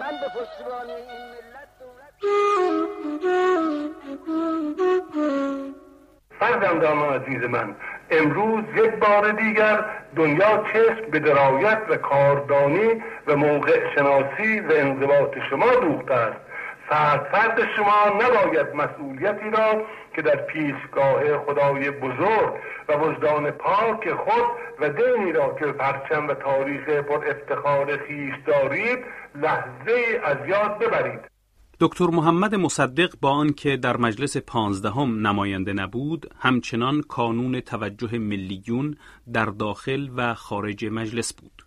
من به پشتیبانی این ملت فرزندان عزیز من امروز یک بار دیگر دنیا چشم به درایت و کاردانی و موقع شناسی و انضباط شما دوخته است. فرد فرد شما نباید مسئولیتی را که در پیشگاه خدای بزرگ و وجدان پاک خود و دینی را که پرچم و تاریخ پر افتخار خیش دارید لحظه از یاد ببرید. دکتر محمد مصدق با آنکه در مجلس پانزدهم نماینده نبود همچنان کانون توجه ملیون در داخل و خارج مجلس بود.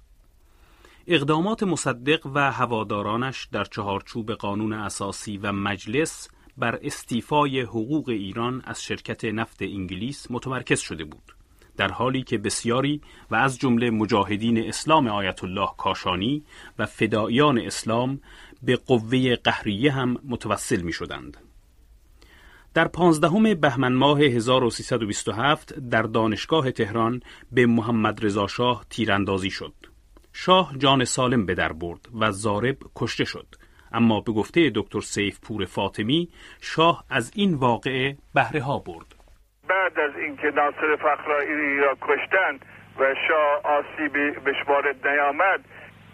اقدامات مصدق و هوادارانش در چهارچوب قانون اساسی و مجلس بر استیفای حقوق ایران از شرکت نفت انگلیس متمرکز شده بود در حالی که بسیاری و از جمله مجاهدین اسلام آیت الله کاشانی و فدایان اسلام به قوه قهریه هم متوسل می شدند. در پانزدهم بهمن ماه 1327 در دانشگاه تهران به محمد رضا شاه تیراندازی شد. شاه جان سالم به در برد و زارب کشته شد. اما به گفته دکتر سیف پور فاطمی شاه از این واقعه بهره ها برد. بعد از اینکه ناصر فخرایی را کشتند و شاه آسیبی به وارد نیامد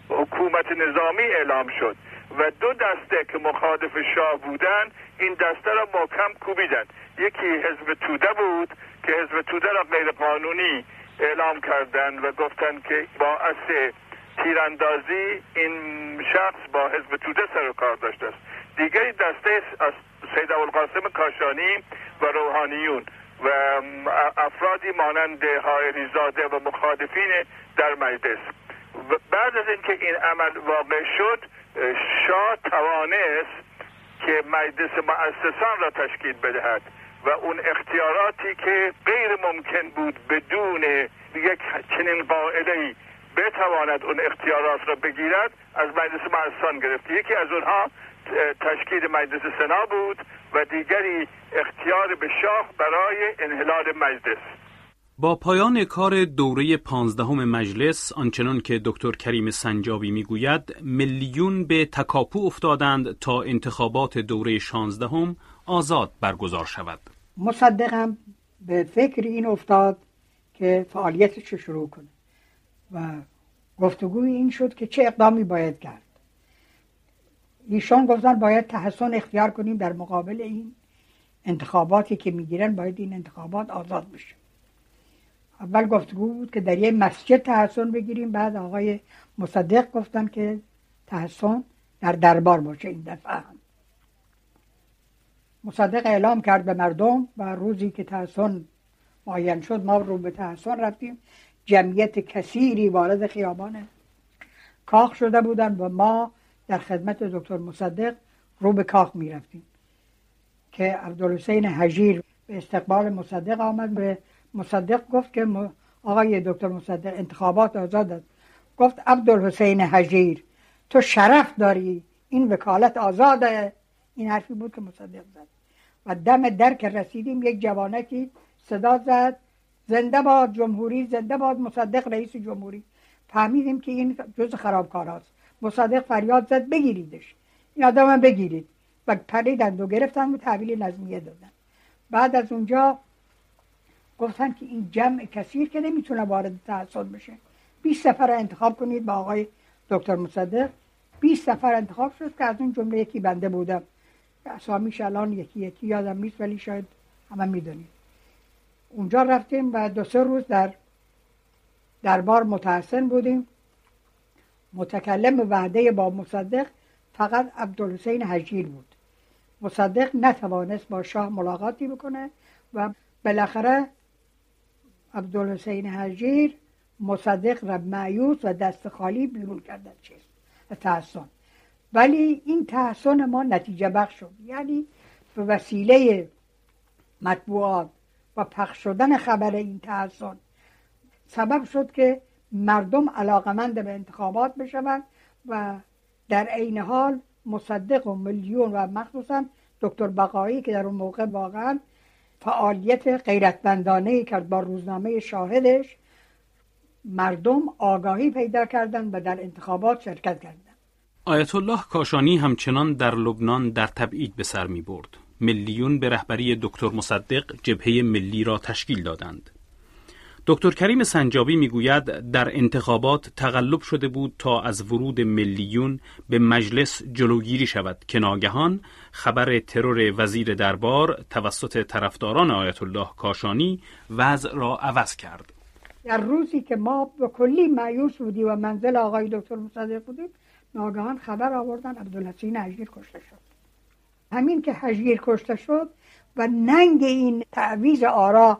حکومت نظامی اعلام شد و دو دسته که مخالف شاه بودند این دسته را محکم کوبیدند یکی حزب توده بود که حزب توده را غیر قانونی اعلام کردند و گفتند که باعث تیراندازی این شخص با حزب توده سر و کار داشته است. دیگری دسته از سید ابوالقاسم کاشانی و روحانیون و افرادی مانند حائری زاده و مخالفین در مجلس. بعد از اینکه این عمل واقع شد شاه توانست که مجلس مؤسسان را تشکیل بدهد و اون اختیاراتی که غیر ممکن بود بدون یک چنین قاعده بتواند اون اختیارات را بگیرد از مجلس مؤسسان گرفت. یکی از اونها تشکیل مجلس سنا بود و دیگری اختیار به شاه برای انحلال مجلس. با پایان کار دوره پانزدهم مجلس آنچنان که دکتر کریم سنجابی می‌گوید ملیون به تکاپو افتادند تا انتخابات دوره شانزدهم آزاد برگزار شود. مصدقم به فکر این افتاد که فعالیتش رو شروع کنه. و گفتگوی این شد که چه اقدامی باید کرد. ایشان گفتن باید تحسن اختیار کنیم در مقابل این انتخاباتی که می‌گیرن باید این انتخابات آزاد بشه. اول گفتگو بود که در یه مسجد تحسن بگیریم بعد آقای مصدق گفتن که تحسن در دربار باشه این دفعه هم. مصدق اعلام کرد به مردم و روزی که تحسن معین شد ما رو به تحسن رفتیم. جمعیت کثیری وارد خیابان کاخ شده بودن و ما در خدمت دکتر مصدق رو به کاخ می رفتیم که عبدالحسین حجیر به استقبال مصدق آمد. به مصدق گفت که آقای دکتر مصدق انتخابات آزاد است. گفت عبدالحسین حجیر تو شرف داری این وکالت آزاده. این حرفی بود که مصدق زد. و دم در که رسیدیم یک جوانکی صدا زد. زنده باد جمهوری زنده باد مصدق رئیس جمهوری. فهمیدیم که این جز خرابکاراست. مصدق فریاد زد بگیریدش. این آدم بگیرید. و پریدند و گرفتن و تحویل نظمیه دادن بعد از اونجا گفتن که این جمع کثیر که نمی‌تونه وارد تحصیل بشه. 20 سفر انتخاب کنید با آقای دکتر مصدق. 20 سفر انتخاب شد که از اون جمله یکی بنده بودم اسامیش الان یکی یکی یادم نیست ولی شاید همه می‌دونید. اونجا رفتیم و دو سه روز در دربار متحسن بودیم. متکلم وعده با مصدق فقط عبدالحسین حجیر بود. مصدق نتوانست با شاه ملاقاتی بکنه و بالاخره عبدالحسین حجیر مصدق را معیوس و دست خالی بیرون کردن چیز تحسن. ولی این تحسن ما نتیجه بخش شد. یعنی به وسیله مطبوعات و پخش شدن خبر این تحسن سبب شد که مردم علاقمند به انتخابات بشوند و در عین حال مصدق و میلیون و مخصوصا دکتر بقایی که در اون موقع واقعا فعالیت غیرتمندانه کرد با روزنامه شاهدش مردم آگاهی پیدا کردند و در انتخابات شرکت کردند آیت الله کاشانی همچنان در لبنان در تبعید به سر می برد. ملیون به رهبری دکتر مصدق جبهه ملی را تشکیل دادند. دکتر کریم سنجابی می‌گوید در انتخابات تقلب شده بود تا از ورود ملیون به مجلس جلوگیری شود که ناگهان خبر ترور وزیر دربار توسط طرفداران آیت الله کاشانی وضع را عوض کرد. در روزی که ما به کلی معیوس بودیم و منزل آقای دکتر مصدق بودیم ناگهان خبر آوردن عبدالحسین هجیر کشته شد همین که هجیر کشته شد و ننگ این تعویز آرا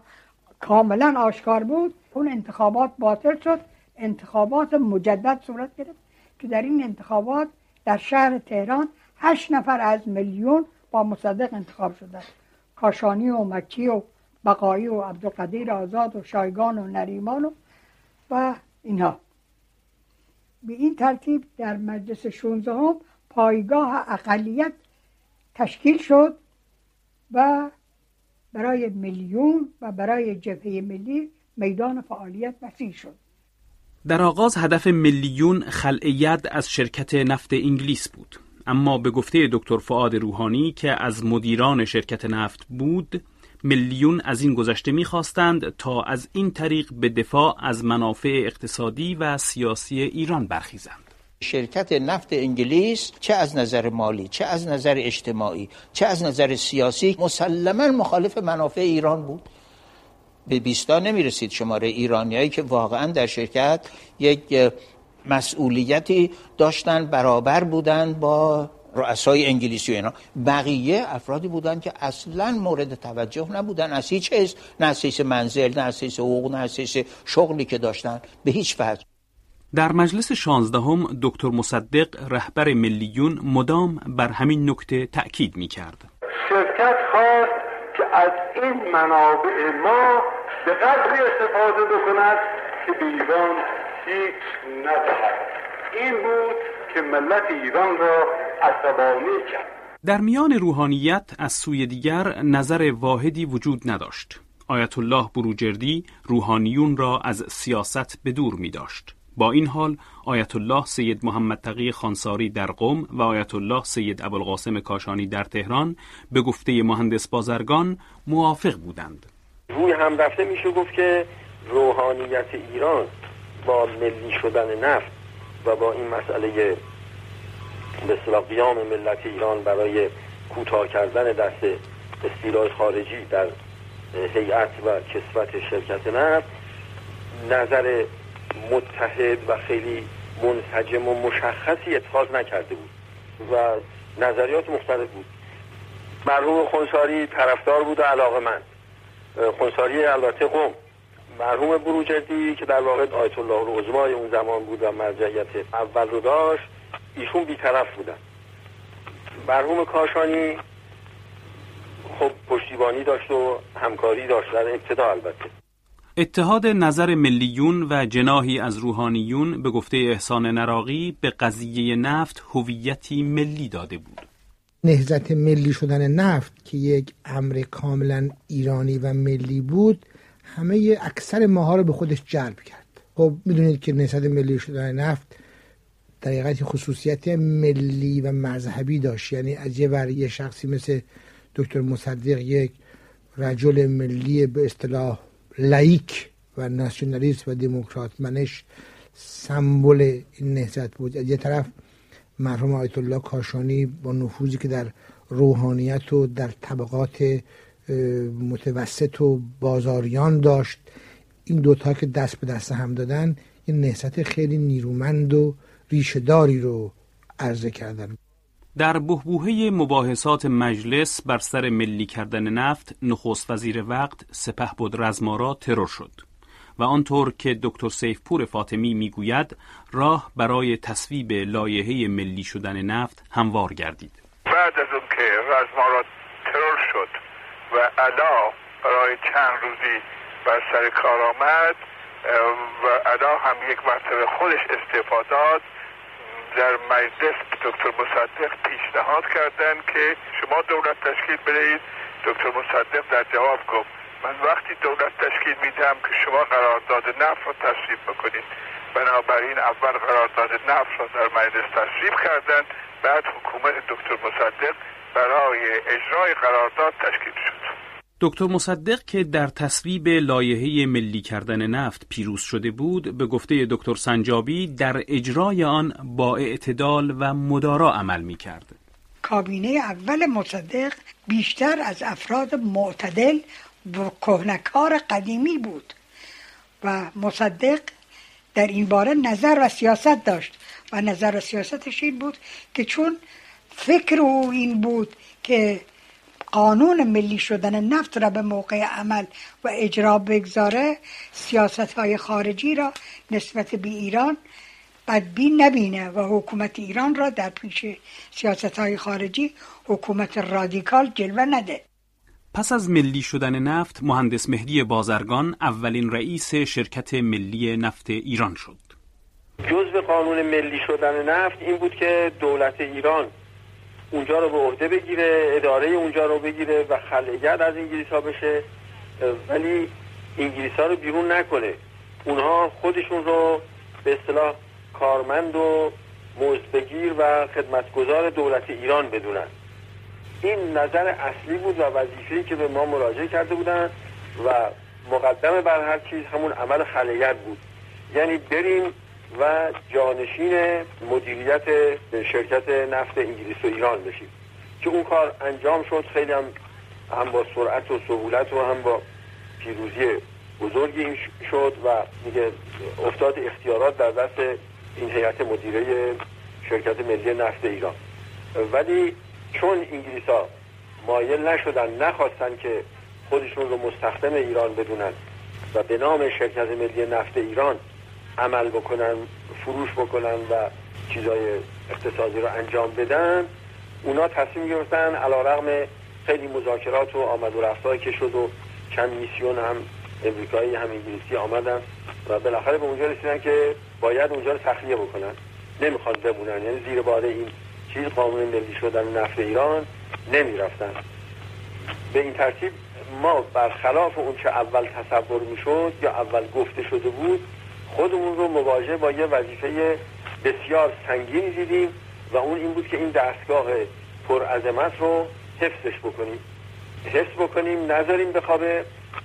کاملا آشکار بود اون انتخابات باطل شد انتخابات مجدد صورت گرفت که در این انتخابات در شهر تهران هشت نفر از میلیون با مصدق انتخاب شدند. کاشانی و مکی و بقایی و عبدالقدیر آزاد و شایگان و نریمان و, و اینها. به این ترتیب در مجلس 16 هم پایگاه اقلیت تشکیل شد و برای میلیون و برای جبهه ملی میدان فعالیت وسیع شد. در آغاز هدف میلیون خلع از شرکت نفت انگلیس بود. اما به گفته دکتر فعاد روحانی که از مدیران شرکت نفت بود میلیون از این گذشته می‌خواستند تا از این طریق به دفاع از منافع اقتصادی و سیاسی ایران برخیزند. شرکت نفت انگلیس چه از نظر مالی چه از نظر اجتماعی چه از نظر سیاسی مسلما مخالف منافع ایران بود. به بیستا نمی رسید شماره ایرانیایی که واقعا در شرکت یک مسئولیتی داشتن برابر بودند با رؤسای انگلیسی و اینا. بقیه افرادی بودن که اصلا مورد توجه نبودن. از هیچ نه منزل نه از حقوق نه شغلی که داشتن. به هیچ وجه. در مجلس شانزدهم دکتر مصدق رهبر ملیون مدام بر همین نکته تأکید می کرد. شرکت خواست که از این منابع ما به قدری استفاده بکند که به ایران هیچ ندهد این بود که ملت ایران را عصبانی کرد در میان روحانیت از سوی دیگر نظر واحدی وجود نداشت آیت الله بروجردی روحانیون را از سیاست به دور می داشت. با این حال آیت الله سید محمد تقی خانساری در قم و آیت الله سید ابوالقاسم کاشانی در تهران به گفته مهندس بازرگان موافق بودند. روی هم رفته میشه گفت که روحانیت ایران با ملی شدن نفت و با این مسئله به قیام ملت ایران برای کوتاه کردن دست استیلای خارجی در هیئت و کسوت شرکت نفت نظر متحد و خیلی منسجم و مشخصی اتخاذ نکرده بود و نظریات مختلف بود. مرحوم خونساری طرفدار بود و علاقه من. خونساری البته قوم. مرحوم بروجردی که در واقع آیت الله العظمای اون زمان بود و مرجعیت اول رو داشت ایشون بیطرف بودن. مرحوم کاشانی خب پشتیبانی داشت و همکاری داشت در ابتدا البته. اتحاد نظر ملیون و جناهی از روحانیون به گفته احسان نراقی به قضیه نفت هویتی ملی داده بود. نهزت ملی شدن نفت که یک امر کاملا ایرانی و ملی بود همه اکثر ماها رو به خودش جلب کرد. خب می‌دونید که نهزت ملی شدن نفت در خصوصیت ملی و مذهبی داشت. یعنی از یه ور یه شخصی مثل دکتر مصدق یک رجل ملی به اصطلاح لایک و ناسیونالیست و دموکرات منش سمبل این نهضت بود. از یه طرف مرحوم آیت الله کاشانی با نفوذی که در روحانیت و در طبقات متوسط و بازاریان داشت این دوتا که دست به دست هم دادن یه نهضت خیلی نیرومند و ریشهداری رو عرضه کردن. در بهبوهه مباحثات مجلس بر سر ملی کردن نفت نخست وزیر وقت سپه بود رزمارا ترور شد و آنطور که دکتر سیفپور فاطمی می‌گوید راه برای تصویب لایحه ملی شدن نفت هموار گردید. بعد از اون که رزمارا ترور شد و ادا برای چند روزی بر سر کار آمد و ادا هم یک مرتبه خودش استعفا داد در مجلس دکتر مصدق پیشنهاد کردند که شما دولت تشکیل بدهید. دکتر مصدق در جواب گفت من وقتی دولت تشکیل میدم که شما قرارداد نفت را تصویب بکنید. بنابراین اول قرارداد نفت را در مجلس تصویب کردند بعد حکومت دکتر مصدق برای اجرای قرارداد تشکیل شد. دکتر مصدق که در تصویب لایحه ملی کردن نفت پیروز شده بود به گفته دکتر سنجابی در اجرای آن با اعتدال و مدارا عمل می کرد. کابینه اول مصدق بیشتر از افراد معتدل و کهنکار قدیمی بود و مصدق در این باره نظر و سیاست داشت و نظر و سیاستش این بود که چون فکر او این بود که قانون ملی شدن نفت را به موقع عمل و اجرا بگذاره سیاست های خارجی را نسبت به ایران بدبین نبینه و حکومت ایران را در پیش سیاست های خارجی حکومت رادیکال جلوه نده. پس از ملی شدن نفت مهندس مهدی بازرگان اولین رئیس شرکت ملی نفت ایران شد. جزء قانون ملی شدن نفت این بود که دولت ایران اونجا رو به عهده بگیره اداره اونجا رو بگیره و خلعگرد از انگلیس ها بشه. ولی انگلیس ها رو بیرون نکنه. اونها خودشون رو به اصطلاح کارمند و مزدبگیر و خدمتگزار دولت ایران بدونن. این نظر اصلی بود و وظیفه‌ای که به ما مراجعه کرده بودن و مقدم بر هر چیز همون عمل خلعیت بود. یعنی بریم و جانشین مدیریت شرکت نفت انگلیس و ایران بشیم که اون کار انجام شد خیلی هم هم با سرعت و سهولت و هم با پیروزی بزرگی شد و دیگه افتاد اختیارات در دست این هیئت مدیره شرکت ملی نفت ایران. ولی چون انگلیس ها مایل نشدن نخواستن که خودشون رو مستخدم ایران بدونن و به نام شرکت ملی نفت ایران عمل بکنن فروش بکنن و چیزای اقتصادی رو انجام بدن اونا تصمیم گرفتن علا رغم خیلی مذاکرات و آمد و رفتایی که شد و چند میسیون هم امریکایی هم انگلیسی آمدن و بالاخره به اونجا رسیدن که باید اونجا رو تخلیه بکنن. نمی‌خوان بمونن یعنی زیر بار این چیز قانون ملی شدن نفت ایران نمی‌رفتن. به این ترتیب ما برخلاف اون که اول تصور می‌شد یا اول گفته شده بود خودمون رو مواجه با یه وظیفه بسیار سنگینی دیدیم و اون این بود که این دستگاه پرعظمت رو حفظش بکنیم. حفظ بکنیم نذاریم بخوابه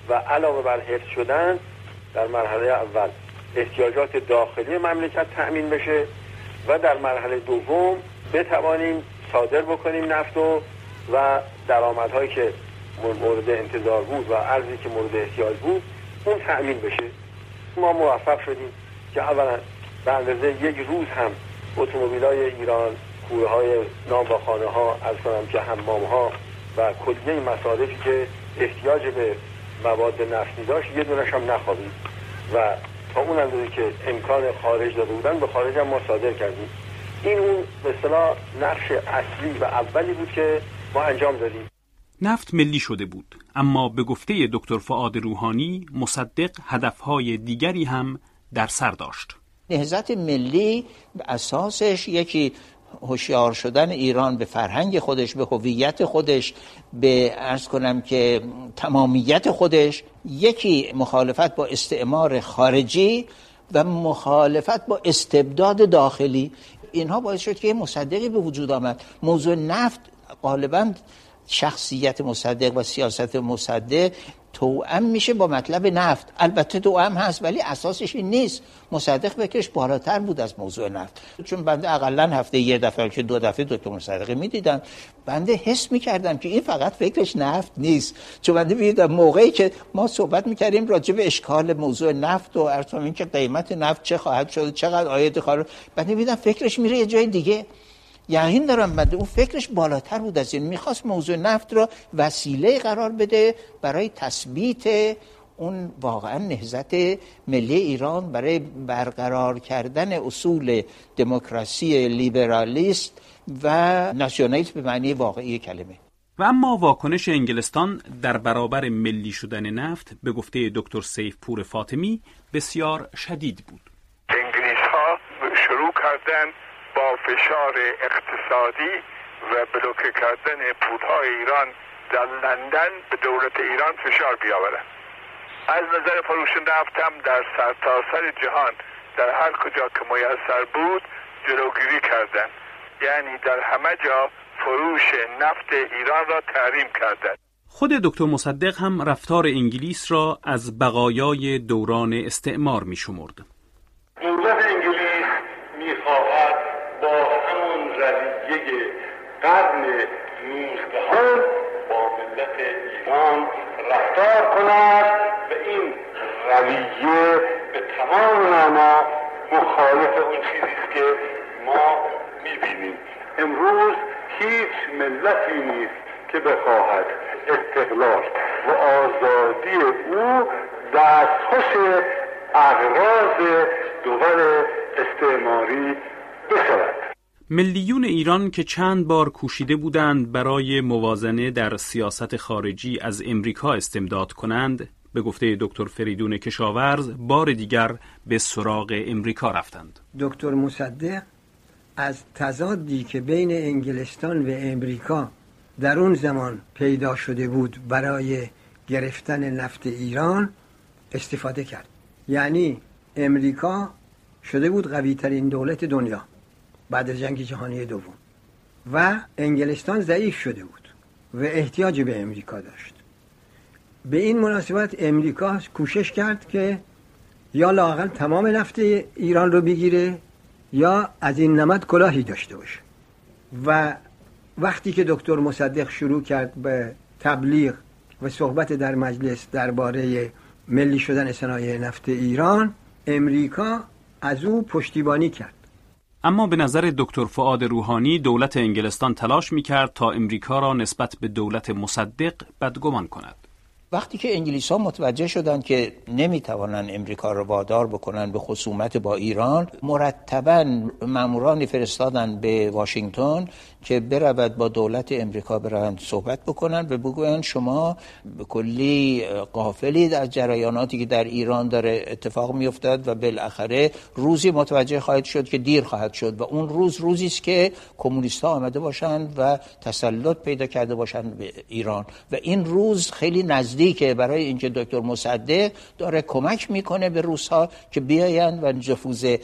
و علاوه بر حفظ شدن در مرحله اول احتیاجات داخلی مملکت تأمین بشه و در مرحله دوم بتوانیم صادر بکنیم نفت و و درآمدهایی که مورد انتظار بود و ارزی که مورد احتیاج بود اون تأمین بشه. ما موفق شدیم که اولا به اندازه یک روز هم اتومبیل های ایران کوه های نامباخانه ها از کنم که حمام ها و کلیه مصارفی که احتیاج به مواد نفتی داشت یه دونش هم نخوابید. و تا اون اندازه که امکان خارج داده بودن به خارج هم ما صادر کردیم. این اون به اصطلاح نقش اصلی و اولی بود که ما انجام دادیم. نفت ملی شده بود. اما به گفته دکتر فعاد روحانی مصدق هدفهای دیگری هم در سر داشت. نهزت ملی اساسش یکی هوشیار شدن ایران به فرهنگ خودش به هویت خودش به ارز کنم که تمامیت خودش یکی مخالفت با استعمار خارجی و مخالفت با استبداد داخلی. اینها باعث شد که یه مصدقی به وجود آمد. موضوع نفت غالبا شخصیت مصدق و سیاست مصدق توأم میشه با مطلب نفت. البته توأم هست ولی اساسش این نیست. مصدق فکرش بالاتر بود از موضوع نفت. چون بنده اقلا هفته یه دفعه که دو دفعه دکتر مصدقی می‌دیدم بنده حس می‌کردم که این فقط فکرش نفت نیست. چون بنده می‌دیدم موقعی که ما صحبت می‌کردیم راجع به اشکال موضوع نفت و ارتم این که قیمت نفت چه خواهد شد چقدر آید خواهد بنده می‌دیدم فکرش میره یه جای دیگه. یقین دارم بنده اون فکرش بالاتر بود از این. می‌خواست موضوع نفت را وسیله قرار بده برای تثبیت اون واقعا نهزت ملی ایران برای برقرار کردن اصول دموکراسی لیبرالیست و ناسیونالیسم به معنی واقعی کلمه. و اما واکنش انگلستان در برابر ملی شدن نفت به گفته دکتر سیف پور فاطمی بسیار شدید بود. انگلیس ها شروع کردن با فشار اقتصادی و بلوکه کردن پولهای ایران در لندن به دولت ایران فشار بیاورند از نظر فروش نفت هم در سرتاسر سر جهان در هر کجا که میسر بود جلوگیری کردند. یعنی در همه جا فروش نفت ایران را تحریم کردند. خود دکتر مصدق هم رفتار انگلیس را از بقایای دوران استعمار می شمرد. دولت انگلیس می خواهد رویه قرن نوزدهم با ملت ایران رفتار کند و این رویه به تمام معنا مخالف اون چیزی که ما می‌بینیم. امروز هیچ ملتی نیست که بخواهد استقلال و آزادی او دستخوش اغراض دول استعماری بشود. ملیون ایران که چند بار کوشیده بودند برای موازنه در سیاست خارجی از امریکا استمداد کنند به گفته دکتر فریدون کشاورز بار دیگر به سراغ امریکا رفتند. دکتر مصدق از تضادی که بین انگلستان و امریکا در اون زمان پیدا شده بود برای گرفتن نفت ایران استفاده کرد. یعنی امریکا شده بود قوی ترین دولت دنیا. بعد از جنگ جهانی دوم. و انگلستان ضعیف شده بود و احتیاج به امریکا داشت. به این مناسبت امریکا کوشش کرد که یا لاقل تمام نفت ایران رو بگیره یا از این نمد کلاهی داشته باشه. و وقتی که دکتر مصدق شروع کرد به تبلیغ و صحبت در مجلس درباره ملی شدن صنایع نفت ایران امریکا از او پشتیبانی کرد. اما به نظر دکتر فعاد روحانی دولت انگلستان تلاش می کرد تا امریکا را نسبت به دولت مصدق بدگمان کند. وقتی که انگلیس ها متوجه شدند که نمی‌توانند امریکا را وادار بکنن به خصومت با ایران مرتبا مامورانی فرستادن به واشنگتن که برود با دولت امریکا برند صحبت بکنن و بگویند شما به کلی قافلید از جریاناتی که در ایران داره اتفاق میافتد و بالاخره روزی متوجه خواهد شد که دیر خواهد شد و اون روز روزی است که کمونیست ها آمده باشند و تسلط پیدا کرده باشند به ایران. و این روز خیلی نزدیکه برای اینکه دکتر مصدق داره کمک می‌کنه به روس ها که بیاین و نفوذ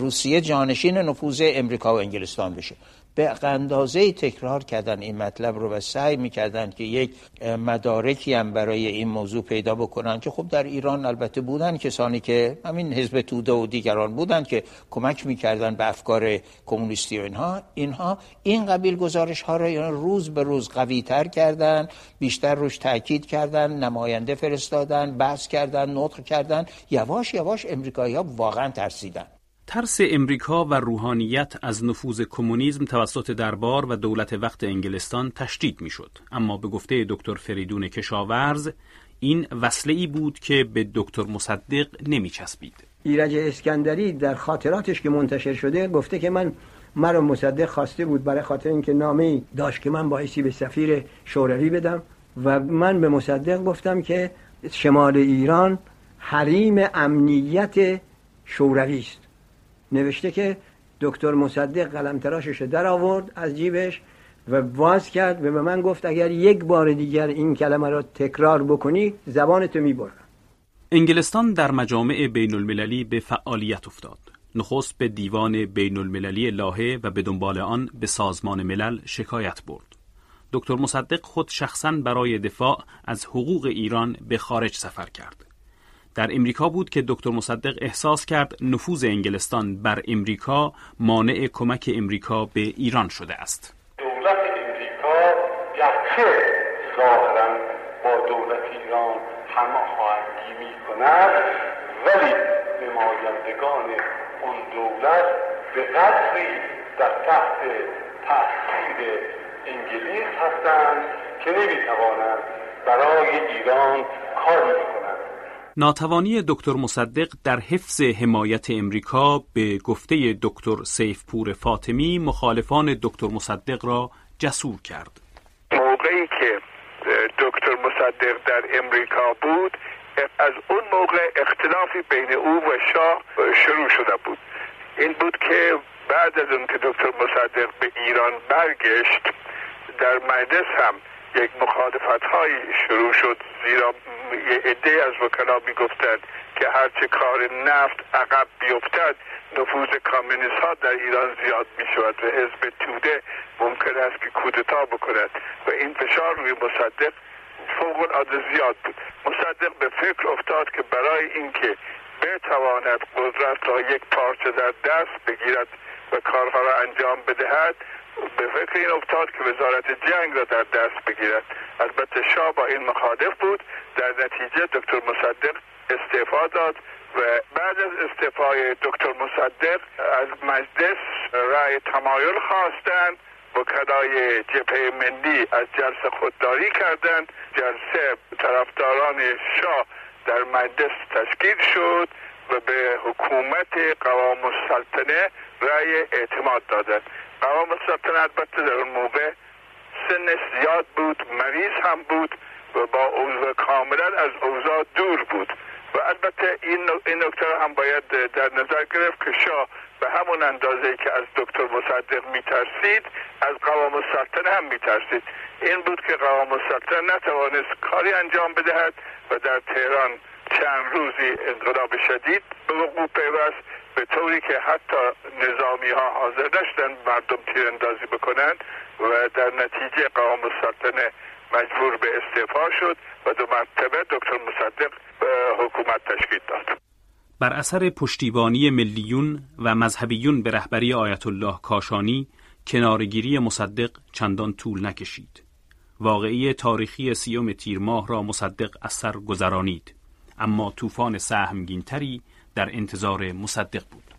روسیه جانشین نفوذ امریکا و انگلستان بشه. به اندازه تکرار کردن این مطلب رو و سعی می‌کردن که یک مدارکی هم برای این موضوع پیدا بکنن که خب در ایران البته بودن کسانی که همین حزب توده و دیگران بودن که کمک می‌کردن به افکار کمونیستی و اینها. اینها این قبیل گزارش ها رو یعنی روز به روز قوی تر کردن بیشتر روش تاکید کردن نماینده فرستادن بحث کردن نطق کردن. یواش یواش امریکایی ها واقعا ترسیدن. ترس امریکا و روحانیت از نفوذ کمونیسم توسط دربار و دولت وقت انگلستان تشدید می‌شد. اما به گفته دکتر فریدون کشاورز این وصله ای بود که به دکتر مصدق نمیچسبید. ایرج اسکندری در خاطراتش که منتشر شده گفته که من مرا مصدق خواسته بود برای خاطر اینکه نامه داشت که من بایستی به سفیر شوروی بدم و من به مصدق گفتم که شمال ایران حریم امنیت شوروی است. نوشته که دکتر مصدق قلم تراشش در آورد از جیبش و واز کرد و به من گفت اگر یک بار دیگر این کلمه را تکرار بکنی زبانتو می‌برم. انگلستان در مجامع بین المللی به فعالیت افتاد. نخست به دیوان بین المللی لاهه و به دنبال آن به سازمان ملل شکایت برد. دکتر مصدق خود شخصا برای دفاع از حقوق ایران به خارج سفر کرد. در امریکا بود که دکتر مصدق احساس کرد نفوذ انگلستان بر امریکا مانع کمک امریکا به ایران شده است. دولت امریکا گرچه ظاهرا با دولت ایران هماهنگی می کند ولی نمایندگان اون دولت به قدری در تحت تاثیر انگلیس هستند که نمی‌توانند برای ایران کاری بکنند ناتوانی دکتر مصدق در حفظ حمایت امریکا به گفته دکتر سیفپور فاطمی مخالفان دکتر مصدق را جسور کرد. موقعی که دکتر مصدق در امریکا بود از اون موقع اختلافی بین او و شاه شروع شده بود این بود که بعد از اون که دکتر مصدق به ایران برگشت در مجلس هم یک مخالفت های شروع شد زیرا یه عده از وکلا می‌گفتند که هرچه کار نفت عقب بیفتد نفوذ کامونیست ها در ایران زیاد می شود و حزب توده ممکن است که کودتا بکند و این فشار روی مصدق فوق العاده زیاد بود. مصدق به فکر افتاد که برای اینکه بتواند قدرت را یک پارچه در دست بگیرد و کارها را انجام بدهد به فکر این افتاد که وزارت جنگ را در دست بگیرد. البته شاه با این مخالف بود. در نتیجه دکتر مصدق استعفا داد و بعد از استعفای دکتر مصدق از مجلس رأی تمایل خواستند. وکلای جبهه ملی از جلسه خودداری کردند. جلسه طرفداران شاه در مجلس تشکیل شد و به حکومت قوام السلطنه رأی اعتماد دادند. قوام السلطنه البته در اون موقع سنش زیاد بود مریض هم بود و با اوضاع کاملا از اوضاع دور بود. و البته این این نکته هم باید در نظر گرفت که شاه به همون اندازه که از دکتر مصدق میترسید از قوام السلطنه هم میترسید. این بود که قوام السلطنه نتوانست کاری انجام بدهد و در تهران چند روزی انقلاب شدید به وقوع پیوست به طوری که حتی نظامی ها حاضر نشدن مردم تیراندازی بکنند و در نتیجه قوام السلطنه مجبور به استعفا شد و دو مرتبه دکتر مصدق به حکومت تشکیل داد. بر اثر پشتیبانی ملیون و مذهبیون به رهبری آیت الله کاشانی کنارگیری مصدق چندان طول نکشید. واقعی تاریخی سیوم تیر ماه را مصدق از سر گذرانید. اما طوفان سهمگینتری در انتظار مصدق بود.